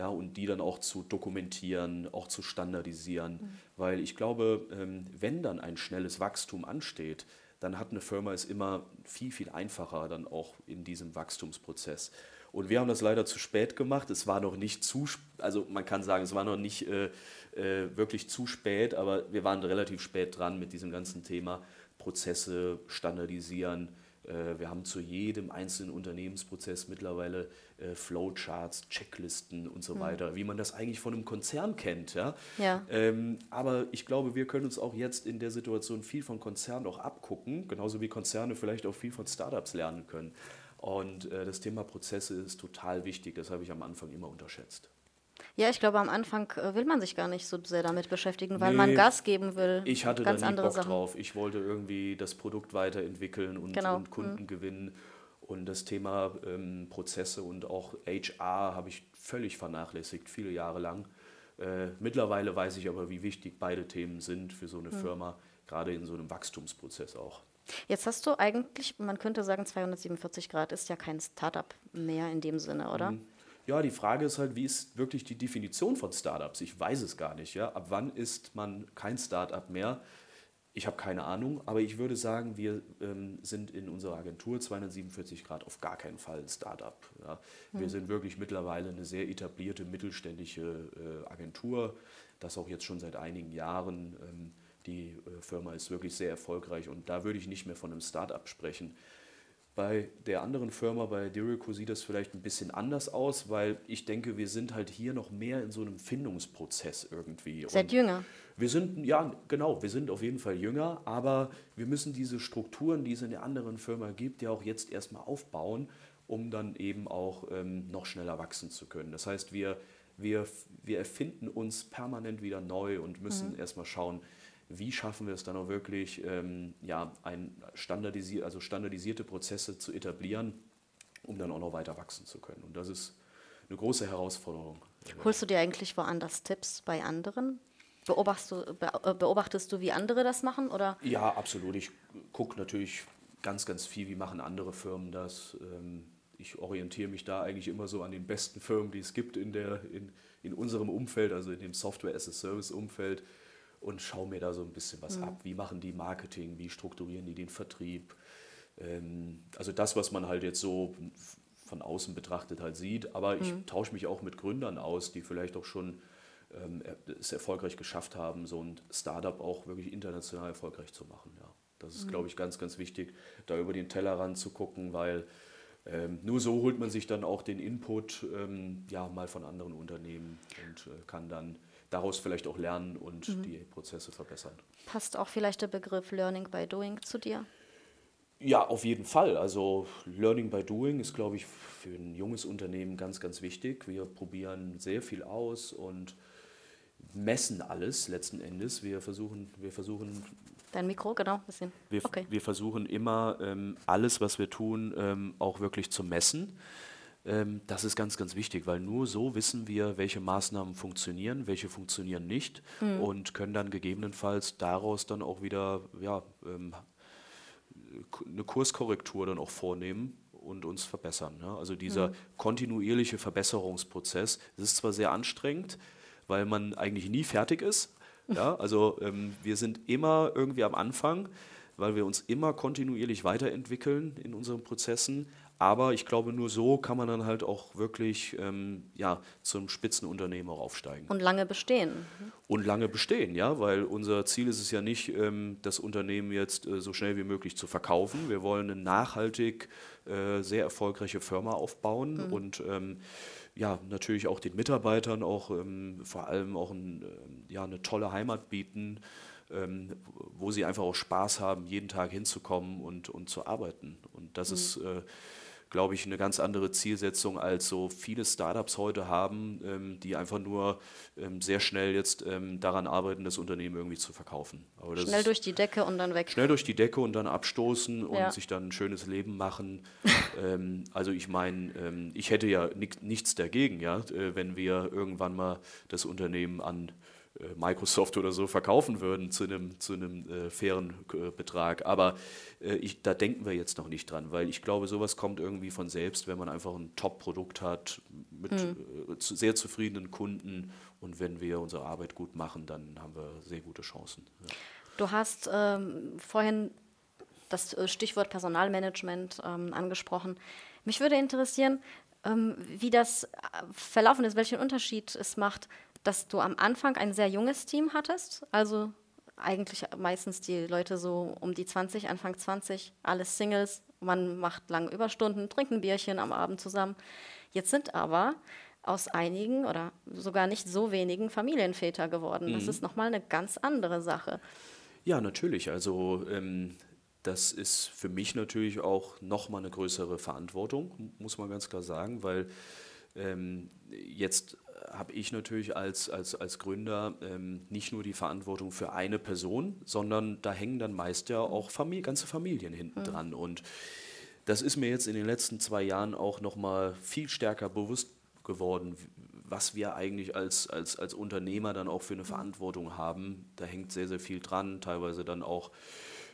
ja, und die dann auch zu dokumentieren, auch zu standardisieren. Mhm. Weil ich glaube, ähm, wenn dann ein schnelles Wachstum ansteht, dann hat eine Firma es immer viel, viel einfacher dann auch in diesem Wachstumsprozess. Und wir haben das leider zu spät gemacht. Es war noch nicht zu, also man kann sagen, es war noch nicht äh, äh, wirklich zu spät, aber wir waren relativ spät dran mit diesem ganzen Thema Prozesse standardisieren, wir haben zu jedem einzelnen Unternehmensprozess mittlerweile äh, Flowcharts, Checklisten und so mhm. weiter, wie man das eigentlich von einem Konzern kennt. Ja? ja. Ähm, aber ich glaube, wir können uns auch jetzt in der Situation viel von Konzernen auch abgucken, genauso wie Konzerne vielleicht auch viel von Startups lernen können. Und äh, das Thema Prozesse ist total wichtig, das habe ich am Anfang immer unterschätzt. Ja, ich glaube, am Anfang äh, will man sich gar nicht so sehr damit beschäftigen, weil nee, man Gas geben will. Ich hatte ganz da nie andere Bock Sachen. drauf. Ich wollte irgendwie das Produkt weiterentwickeln und, genau. und Kunden mhm. gewinnen. Und das Thema ähm, Prozesse und auch HR habe ich völlig vernachlässigt, viele Jahre lang. Äh, mittlerweile weiß ich aber, wie wichtig beide Themen sind für so eine mhm. Firma, gerade in so einem Wachstumsprozess auch. Jetzt hast du eigentlich, man könnte sagen, 247 Grad ist ja kein Startup mehr in dem Sinne, oder? Mhm. Ja, die Frage ist halt, wie ist wirklich die Definition von Startups? Ich weiß es gar nicht. Ja? Ab wann ist man kein Startup mehr? Ich habe keine Ahnung, aber ich würde sagen, wir ähm, sind in unserer Agentur 247 Grad auf gar keinen Fall ein Startup. Ja. Wir mhm. sind wirklich mittlerweile eine sehr etablierte mittelständische äh, Agentur, das auch jetzt schon seit einigen Jahren. Ähm, die äh, Firma ist wirklich sehr erfolgreich und da würde ich nicht mehr von einem Startup sprechen. Bei der anderen Firma, bei Dirico, sieht das vielleicht ein bisschen anders aus, weil ich denke, wir sind halt hier noch mehr in so einem Findungsprozess irgendwie. Seid jünger. Wir sind, ja, genau, wir sind auf jeden Fall jünger, aber wir müssen diese Strukturen, die es in der anderen Firma gibt, ja auch jetzt erstmal aufbauen, um dann eben auch ähm, noch schneller wachsen zu können. Das heißt, wir, wir, wir erfinden uns permanent wieder neu und müssen mhm. erstmal schauen, wie schaffen wir es dann auch wirklich, ähm, ja, ein standardisier also standardisierte Prozesse zu etablieren, um dann auch noch weiter wachsen zu können. Und das ist eine große Herausforderung. Holst du dir eigentlich woanders Tipps bei anderen? Beobachtest du, äh, beobachtest du, wie andere das machen? Oder? Ja, absolut. Ich gucke natürlich ganz, ganz viel, wie machen andere Firmen das. Ähm, ich orientiere mich da eigentlich immer so an den besten Firmen, die es gibt in, der, in, in unserem Umfeld, also in dem Software-as-a-Service-Umfeld und schaue mir da so ein bisschen was mhm. ab. Wie machen die Marketing? Wie strukturieren die den Vertrieb? Ähm, also das, was man halt jetzt so von außen betrachtet halt sieht. Aber ich mhm. tausche mich auch mit Gründern aus, die vielleicht auch schon ähm, es erfolgreich geschafft haben, so ein Startup auch wirklich international erfolgreich zu machen. Ja. Das ist, mhm. glaube ich, ganz, ganz wichtig, da über den Tellerrand zu gucken, weil ähm, nur so holt man sich dann auch den Input ähm, ja, mal von anderen Unternehmen und äh, kann dann daraus vielleicht auch lernen und mhm. die Prozesse verbessern. Passt auch vielleicht der Begriff Learning by Doing zu dir? Ja, auf jeden Fall. Also Learning by Doing ist, glaube ich, für ein junges Unternehmen ganz, ganz wichtig. Wir probieren sehr viel aus und messen alles letzten Endes. Wir versuchen, wir versuchen Dein Mikro, genau, bisschen. Wir, okay. wir versuchen immer, ähm, alles, was wir tun, ähm, auch wirklich zu messen. Ähm, das ist ganz, ganz wichtig, weil nur so wissen wir, welche Maßnahmen funktionieren, welche funktionieren nicht mhm. und können dann gegebenenfalls daraus dann auch wieder ja, ähm, eine Kurskorrektur dann auch vornehmen und uns verbessern. Ne? Also dieser mhm. kontinuierliche Verbesserungsprozess, das ist zwar sehr anstrengend, weil man eigentlich nie fertig ist. Ja? Also ähm, wir sind immer irgendwie am Anfang, weil wir uns immer kontinuierlich weiterentwickeln in unseren Prozessen. Aber ich glaube, nur so kann man dann halt auch wirklich ähm, ja, zum Spitzenunternehmer aufsteigen. Und lange bestehen. Und lange bestehen, ja, weil unser Ziel ist es ja nicht, ähm, das Unternehmen jetzt äh, so schnell wie möglich zu verkaufen. Wir wollen eine nachhaltig äh, sehr erfolgreiche Firma aufbauen mhm. und ähm, ja, natürlich auch den Mitarbeitern auch ähm, vor allem auch ein, äh, ja, eine tolle Heimat bieten, ähm, wo sie einfach auch Spaß haben, jeden Tag hinzukommen und, und zu arbeiten. Und das mhm. ist äh, glaube ich, eine ganz andere Zielsetzung, als so viele Startups heute haben, ähm, die einfach nur ähm, sehr schnell jetzt ähm, daran arbeiten, das Unternehmen irgendwie zu verkaufen. schnell durch die Decke und dann weg. Schnell durch die Decke und dann abstoßen und ja. sich dann ein schönes Leben machen. Ähm, also ich meine, ähm, ich hätte ja nichts dagegen, ja, äh, wenn wir irgendwann mal das Unternehmen an Microsoft oder so verkaufen würden zu einem, zu einem äh, fairen äh, Betrag. Aber äh, ich, da denken wir jetzt noch nicht dran, weil ich glaube, sowas kommt irgendwie von selbst, wenn man einfach ein Top-Produkt hat mit mhm. zu, sehr zufriedenen Kunden und wenn wir unsere Arbeit gut machen, dann haben wir sehr gute Chancen. Ja. Du hast ähm, vorhin das Stichwort Personalmanagement ähm, angesprochen. Mich würde interessieren, ähm, wie das verlaufen ist, welchen Unterschied es macht, dass du am Anfang ein sehr junges Team hattest, also eigentlich meistens die Leute so um die 20, Anfang 20, alles Singles. Man macht lange Überstunden, trinkt ein Bierchen am Abend zusammen. Jetzt sind aber aus einigen oder sogar nicht so wenigen Familienväter geworden. Mhm. Das ist nochmal eine ganz andere Sache. Ja, natürlich. Also ähm, das ist für mich natürlich auch nochmal eine größere Verantwortung, muss man ganz klar sagen, weil ähm, jetzt habe ich natürlich als, als, als Gründer ähm, nicht nur die Verantwortung für eine Person, sondern da hängen dann meist ja auch Familie, ganze Familien hinten mhm. dran. Und das ist mir jetzt in den letzten zwei Jahren auch nochmal viel stärker bewusst geworden, was wir eigentlich als, als, als Unternehmer dann auch für eine mhm. Verantwortung haben. Da hängt sehr, sehr viel dran, teilweise dann auch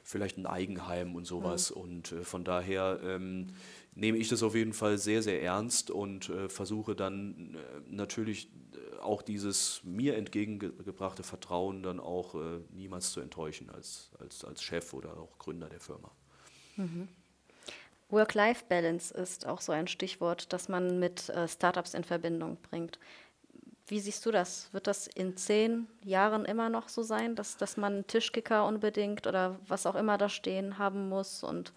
vielleicht ein Eigenheim und sowas. Mhm. Und äh, von daher ähm, nehme ich das auf jeden Fall sehr, sehr ernst und äh, versuche dann äh, natürlich äh, auch dieses mir entgegengebrachte Vertrauen dann auch äh, niemals zu enttäuschen als, als, als Chef oder auch Gründer der Firma. Mhm. Work-Life-Balance ist auch so ein Stichwort, das man mit äh, Startups in Verbindung bringt. Wie siehst du das? Wird das in zehn Jahren immer noch so sein, dass, dass man einen Tischkicker unbedingt oder was auch immer da stehen haben muss? Und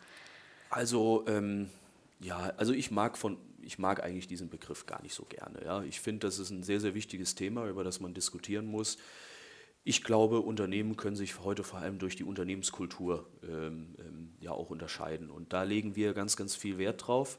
also ähm, ja, also ich mag von ich mag eigentlich diesen Begriff gar nicht so gerne. Ja. Ich finde, das ist ein sehr, sehr wichtiges Thema, über das man diskutieren muss. Ich glaube, Unternehmen können sich heute vor allem durch die Unternehmenskultur ähm, ähm, ja auch unterscheiden. Und da legen wir ganz, ganz viel Wert drauf.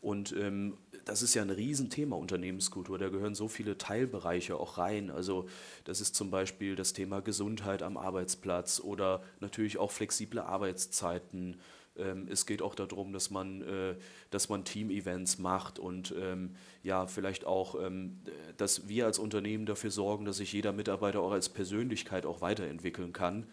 Und ähm, das ist ja ein Riesenthema, Unternehmenskultur. Da gehören so viele Teilbereiche auch rein. Also das ist zum Beispiel das Thema Gesundheit am Arbeitsplatz oder natürlich auch flexible Arbeitszeiten ähm, es geht auch darum, dass man, äh, man Team-Events macht und ähm, ja, vielleicht auch, ähm, dass wir als Unternehmen dafür sorgen, dass sich jeder Mitarbeiter auch als Persönlichkeit auch weiterentwickeln kann.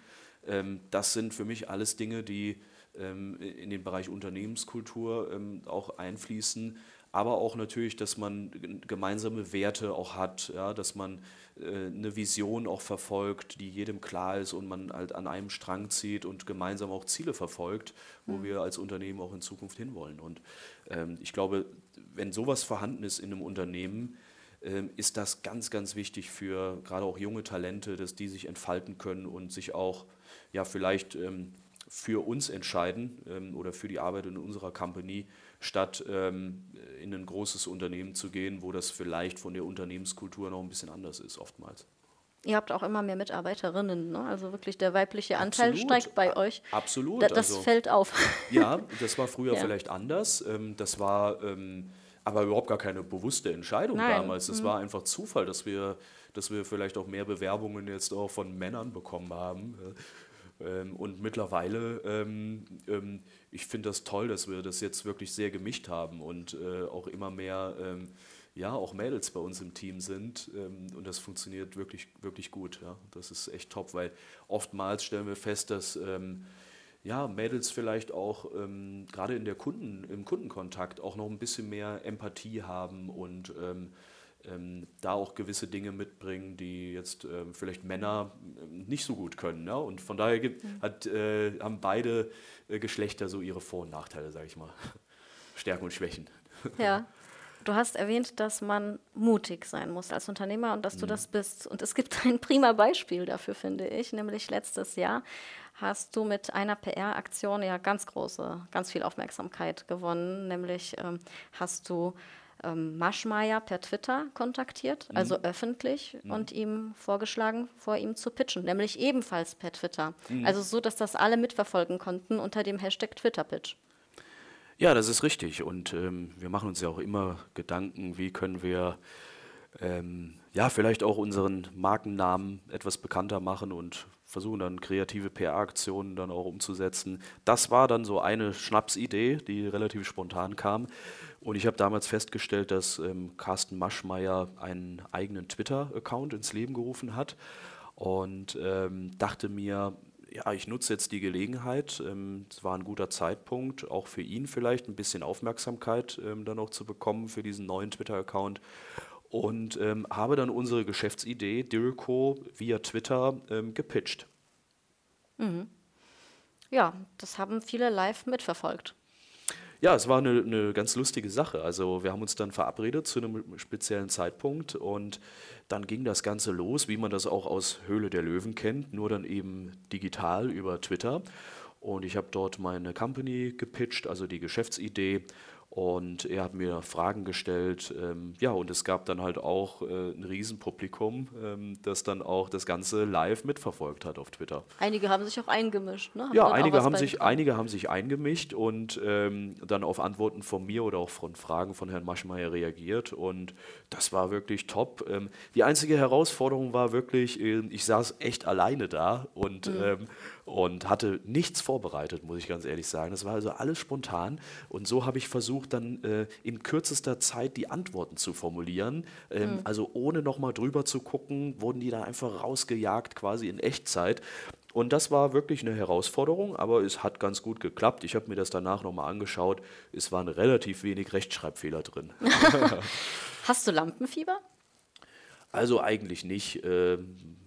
das sind für mich alles Dinge, die in den Bereich Unternehmenskultur auch einfließen aber auch natürlich, dass man gemeinsame Werte auch hat, ja, dass man äh, eine Vision auch verfolgt, die jedem klar ist und man halt an einem Strang zieht und gemeinsam auch Ziele verfolgt, wo mhm. wir als Unternehmen auch in Zukunft hinwollen. Und ähm, ich glaube, wenn sowas vorhanden ist in einem Unternehmen, ähm, ist das ganz, ganz wichtig für gerade auch junge Talente, dass die sich entfalten können und sich auch ja vielleicht ähm, für uns entscheiden ähm, oder für die Arbeit in unserer Company, statt ähm, in ein großes Unternehmen zu gehen, wo das vielleicht von der Unternehmenskultur noch ein bisschen anders ist, oftmals. Ihr habt auch immer mehr Mitarbeiterinnen, ne? also wirklich der weibliche Anteil Absolut. steigt bei euch. Absolut. Da, das also, fällt auf. Ja, das war früher ja. vielleicht anders. Ähm, das war ähm, aber überhaupt gar keine bewusste Entscheidung Nein. damals. Es mhm. war einfach Zufall, dass wir, dass wir vielleicht auch mehr Bewerbungen jetzt auch von Männern bekommen haben Ähm, und mittlerweile, ähm, ähm, ich finde das toll, dass wir das jetzt wirklich sehr gemischt haben und äh, auch immer mehr, ähm, ja, auch Mädels bei uns im Team sind. Ähm, und das funktioniert wirklich, wirklich gut. Ja. Das ist echt top, weil oftmals stellen wir fest, dass ähm, ja, Mädels vielleicht auch gerade in der Kunden, im Kundenkontakt auch noch ein bisschen mehr Empathie haben und ähm, da auch gewisse Dinge mitbringen, die jetzt ähm, vielleicht Männer ähm, nicht so gut können. Ne? Und von daher gibt, mhm. hat, äh, haben beide äh, Geschlechter so ihre Vor- und Nachteile, sage ich mal. Stärken und Schwächen. Ja. Du hast erwähnt, dass man mutig sein muss als Unternehmer und dass du mhm. das bist. Und es gibt ein prima Beispiel dafür, finde ich, nämlich letztes Jahr hast du mit einer PR-Aktion ja ganz große, ganz viel Aufmerksamkeit gewonnen. Nämlich ähm, hast du ähm, Maschmeyer per Twitter kontaktiert, mhm. also öffentlich, mhm. und ihm vorgeschlagen, vor ihm zu pitchen, nämlich ebenfalls per Twitter. Mhm. Also so, dass das alle mitverfolgen konnten unter dem Hashtag Twitter-Pitch. Ja, das ist richtig. Und ähm, wir machen uns ja auch immer Gedanken, wie können wir ähm, ja vielleicht auch unseren Markennamen etwas bekannter machen und versuchen dann kreative PR-Aktionen dann auch umzusetzen. Das war dann so eine Schnapsidee, die relativ spontan kam. Und ich habe damals festgestellt, dass ähm, Carsten Maschmeyer einen eigenen Twitter-Account ins Leben gerufen hat und ähm, dachte mir, ja, ich nutze jetzt die Gelegenheit. Ähm, es war ein guter Zeitpunkt, auch für ihn vielleicht ein bisschen Aufmerksamkeit ähm, dann auch zu bekommen für diesen neuen Twitter-Account und ähm, habe dann unsere Geschäftsidee Dirco via Twitter gepitcht. Mhm. Ja, das haben viele live mitverfolgt. Ja, es war eine, eine, ganz lustige Sache. Also wir haben uns dann verabredet zu einem speziellen Zeitpunkt und dann ging das Ganze los, wie man das auch aus Höhle der Löwen kennt, nur dann eben digital über Twitter. Und ich habe dort meine Company gepitcht, also die Geschäftsidee und er hat mir Fragen gestellt. Ähm, ja, und es gab dann halt auch äh, ein Riesenpublikum, ähm, das dann auch das Ganze live mitverfolgt hat auf Twitter. Einige haben sich auch eingemischt, ne? Haben ja, einige haben, sich, einige haben sich eingemischt und ähm, dann auf Antworten von mir oder auch von Fragen von Herrn Maschmeyer reagiert. Und das war wirklich top. Ähm, die einzige Herausforderung war wirklich, äh, ich saß echt alleine da und mhm ähm, und hatte nichts vorbereitet, muss ich ganz ehrlich sagen. Das war also alles spontan und so habe ich versucht, dann äh, in kürzester Zeit die Antworten zu formulieren. Ähm, mhm. Also ohne nochmal drüber zu gucken, wurden die dann einfach rausgejagt, quasi in Echtzeit. Und das war wirklich eine Herausforderung, aber es hat ganz gut geklappt. Ich habe mir das danach nochmal angeschaut. Es waren relativ wenig Rechtschreibfehler drin. Hast du Lampenfieber? Also eigentlich nicht. Äh,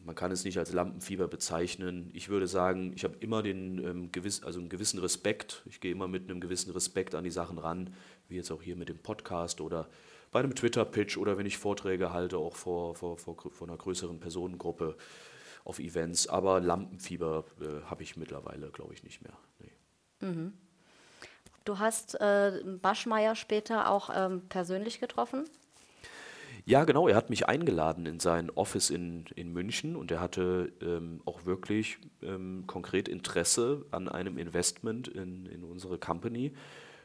man kann es nicht als Lampenfieber bezeichnen. Ich würde sagen, ich habe immer den ähm, gewiss, also einen gewissen Respekt. Ich gehe immer mit einem gewissen Respekt an die Sachen ran, wie jetzt auch hier mit dem Podcast oder bei einem Twitter-Pitch oder wenn ich Vorträge halte, auch vor, vor, vor, vor einer größeren Personengruppe auf Events. Aber Lampenfieber äh, habe ich mittlerweile, glaube ich, nicht mehr. Nee. Mhm. Du hast äh, Baschmeier später auch ähm, persönlich getroffen? Ja, genau. Er hat mich eingeladen in sein Office in, in München und er hatte ähm, auch wirklich ähm, konkret Interesse an einem Investment in, in unsere Company.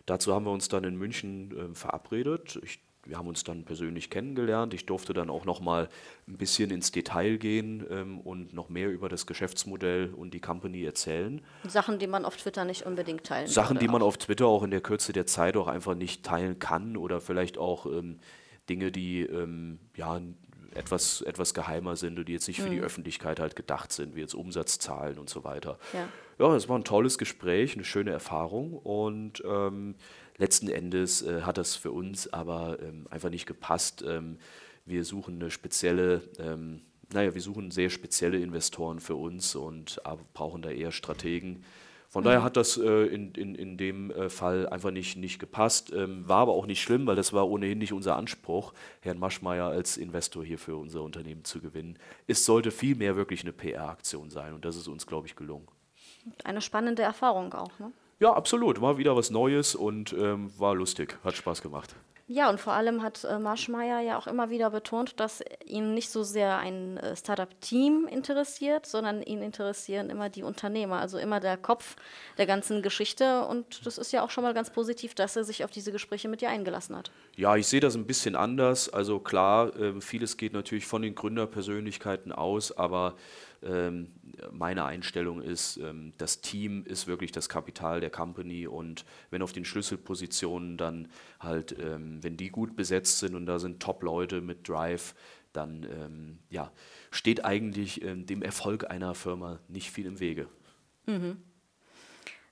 Dazu haben wir uns dann in München ähm, verabredet. Ich, wir haben uns dann persönlich kennengelernt. Ich durfte dann auch noch mal ein bisschen ins Detail gehen ähm, und noch mehr über das Geschäftsmodell und die Company erzählen. Sachen, die man auf Twitter nicht unbedingt teilen kann. Sachen, die man auf Twitter auch in der Kürze der Zeit auch einfach nicht teilen kann oder vielleicht auch ähm, Dinge, die ähm, ja, etwas, etwas geheimer sind und die jetzt nicht für die mhm. Öffentlichkeit halt gedacht sind, wie jetzt Umsatzzahlen und so weiter. Ja, ja es war ein tolles Gespräch, eine schöne Erfahrung und ähm, letzten Endes äh, hat das für uns aber ähm, einfach nicht gepasst. Ähm, wir suchen eine spezielle, ähm, naja, wir suchen sehr spezielle Investoren für uns und brauchen da eher Strategen von daher hat das äh, in, in, in dem äh, Fall einfach nicht, nicht gepasst. Ähm, war aber auch nicht schlimm, weil das war ohnehin nicht unser Anspruch, Herrn Maschmeyer als Investor hier für unser Unternehmen zu gewinnen. Es sollte vielmehr wirklich eine PR-Aktion sein und das ist uns, glaube ich, gelungen. Eine spannende Erfahrung auch, ne? Ja, absolut. War wieder was Neues und ähm, war lustig. Hat Spaß gemacht. Ja, und vor allem hat äh, Marschmeier ja auch immer wieder betont, dass ihn nicht so sehr ein äh, Startup-Team interessiert, sondern ihn interessieren immer die Unternehmer, also immer der Kopf der ganzen Geschichte. Und das ist ja auch schon mal ganz positiv, dass er sich auf diese Gespräche mit dir eingelassen hat. Ja, ich sehe das ein bisschen anders. Also klar, äh, vieles geht natürlich von den Gründerpersönlichkeiten aus, aber meine Einstellung ist, ähm, das Team ist wirklich das Kapital der Company und wenn auf den Schlüsselpositionen dann halt, ähm, wenn die gut besetzt sind und da sind Top-Leute mit Drive, dann ähm, ja, steht eigentlich ähm, dem Erfolg einer Firma nicht viel im Wege. Mhm.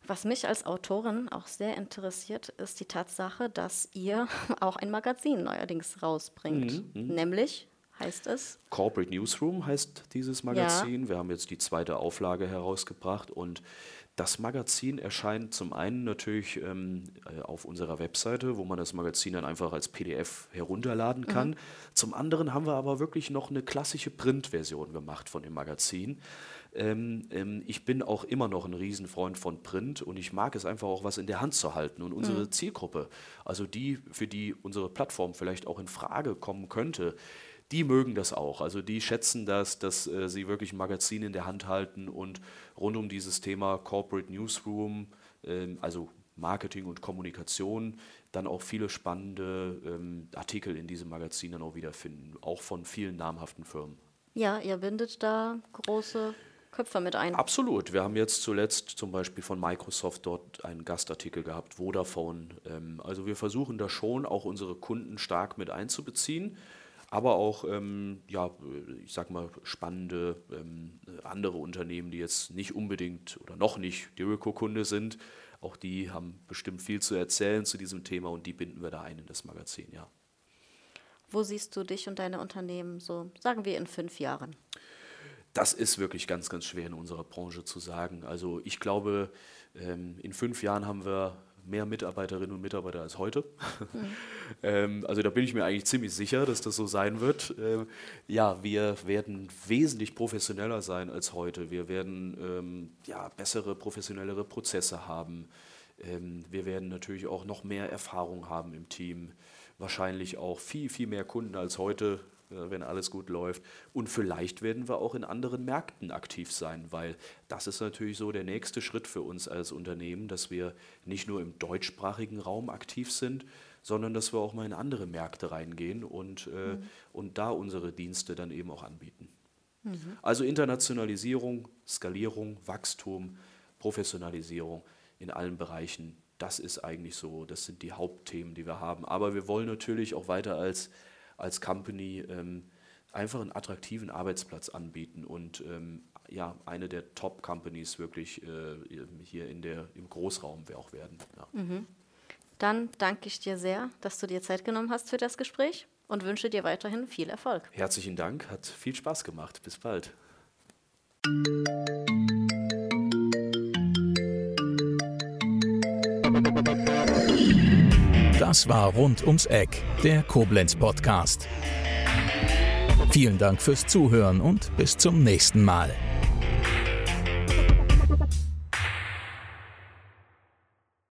Was mich als Autorin auch sehr interessiert, ist die Tatsache, dass ihr auch ein Magazin neuerdings rausbringt, mhm, mhm. nämlich heißt es? Corporate Newsroom heißt dieses Magazin. Ja. Wir haben jetzt die zweite Auflage herausgebracht und das Magazin erscheint zum einen natürlich ähm, äh, auf unserer Webseite, wo man das Magazin dann einfach als PDF herunterladen kann. Mhm. Zum anderen haben wir aber wirklich noch eine klassische Printversion gemacht von dem Magazin. Ähm, ähm, ich bin auch immer noch ein Riesenfreund von Print und ich mag es einfach auch was in der Hand zu halten. Und unsere mhm. Zielgruppe, also die, für die unsere Plattform vielleicht auch in Frage kommen könnte, die mögen das auch. Also die schätzen das, dass äh, sie wirklich ein Magazin in der Hand halten und rund um dieses Thema Corporate Newsroom, äh, also Marketing und Kommunikation, dann auch viele spannende ähm, Artikel in diesem Magazin dann auch wiederfinden, auch von vielen namhaften Firmen. Ja, ihr bindet da große Köpfe mit ein. Absolut. Wir haben jetzt zuletzt zum Beispiel von Microsoft dort einen Gastartikel gehabt, Vodafone. Ähm, also wir versuchen da schon auch unsere Kunden stark mit einzubeziehen aber auch, ähm, ja, ich sag mal, spannende ähm, andere Unternehmen, die jetzt nicht unbedingt oder noch nicht Dirico-Kunde sind. Auch die haben bestimmt viel zu erzählen zu diesem Thema und die binden wir da ein in das Magazin, ja. Wo siehst du dich und deine Unternehmen so, sagen wir, in fünf Jahren? Das ist wirklich ganz, ganz schwer in unserer Branche zu sagen. Also ich glaube, ähm, in fünf Jahren haben wir mehr Mitarbeiterinnen und Mitarbeiter als heute. Mhm. ähm, also da bin ich mir eigentlich ziemlich sicher, dass das so sein wird. Ähm, ja, wir werden wesentlich professioneller sein als heute. Wir werden ähm, ja, bessere, professionellere Prozesse haben. Ähm, wir werden natürlich auch noch mehr Erfahrung haben im Team. Wahrscheinlich auch viel, viel mehr Kunden als heute wenn alles gut läuft. Und vielleicht werden wir auch in anderen Märkten aktiv sein, weil das ist natürlich so der nächste Schritt für uns als Unternehmen, dass wir nicht nur im deutschsprachigen Raum aktiv sind, sondern dass wir auch mal in andere Märkte reingehen und, äh, mhm. und da unsere Dienste dann eben auch anbieten. Mhm. Also Internationalisierung, Skalierung, Wachstum, Professionalisierung in allen Bereichen, das ist eigentlich so, das sind die Hauptthemen, die wir haben. Aber wir wollen natürlich auch weiter als als Company ähm, einfach einen attraktiven Arbeitsplatz anbieten und ähm, ja, eine der Top-Companies wirklich äh, hier in der, im Großraum auch werden. Ja. Mhm. Dann danke ich dir sehr, dass du dir Zeit genommen hast für das Gespräch und wünsche dir weiterhin viel Erfolg. Herzlichen Dank, hat viel Spaß gemacht. Bis bald. Das war Rund ums Eck, der Koblenz Podcast. Vielen Dank fürs Zuhören und bis zum nächsten Mal.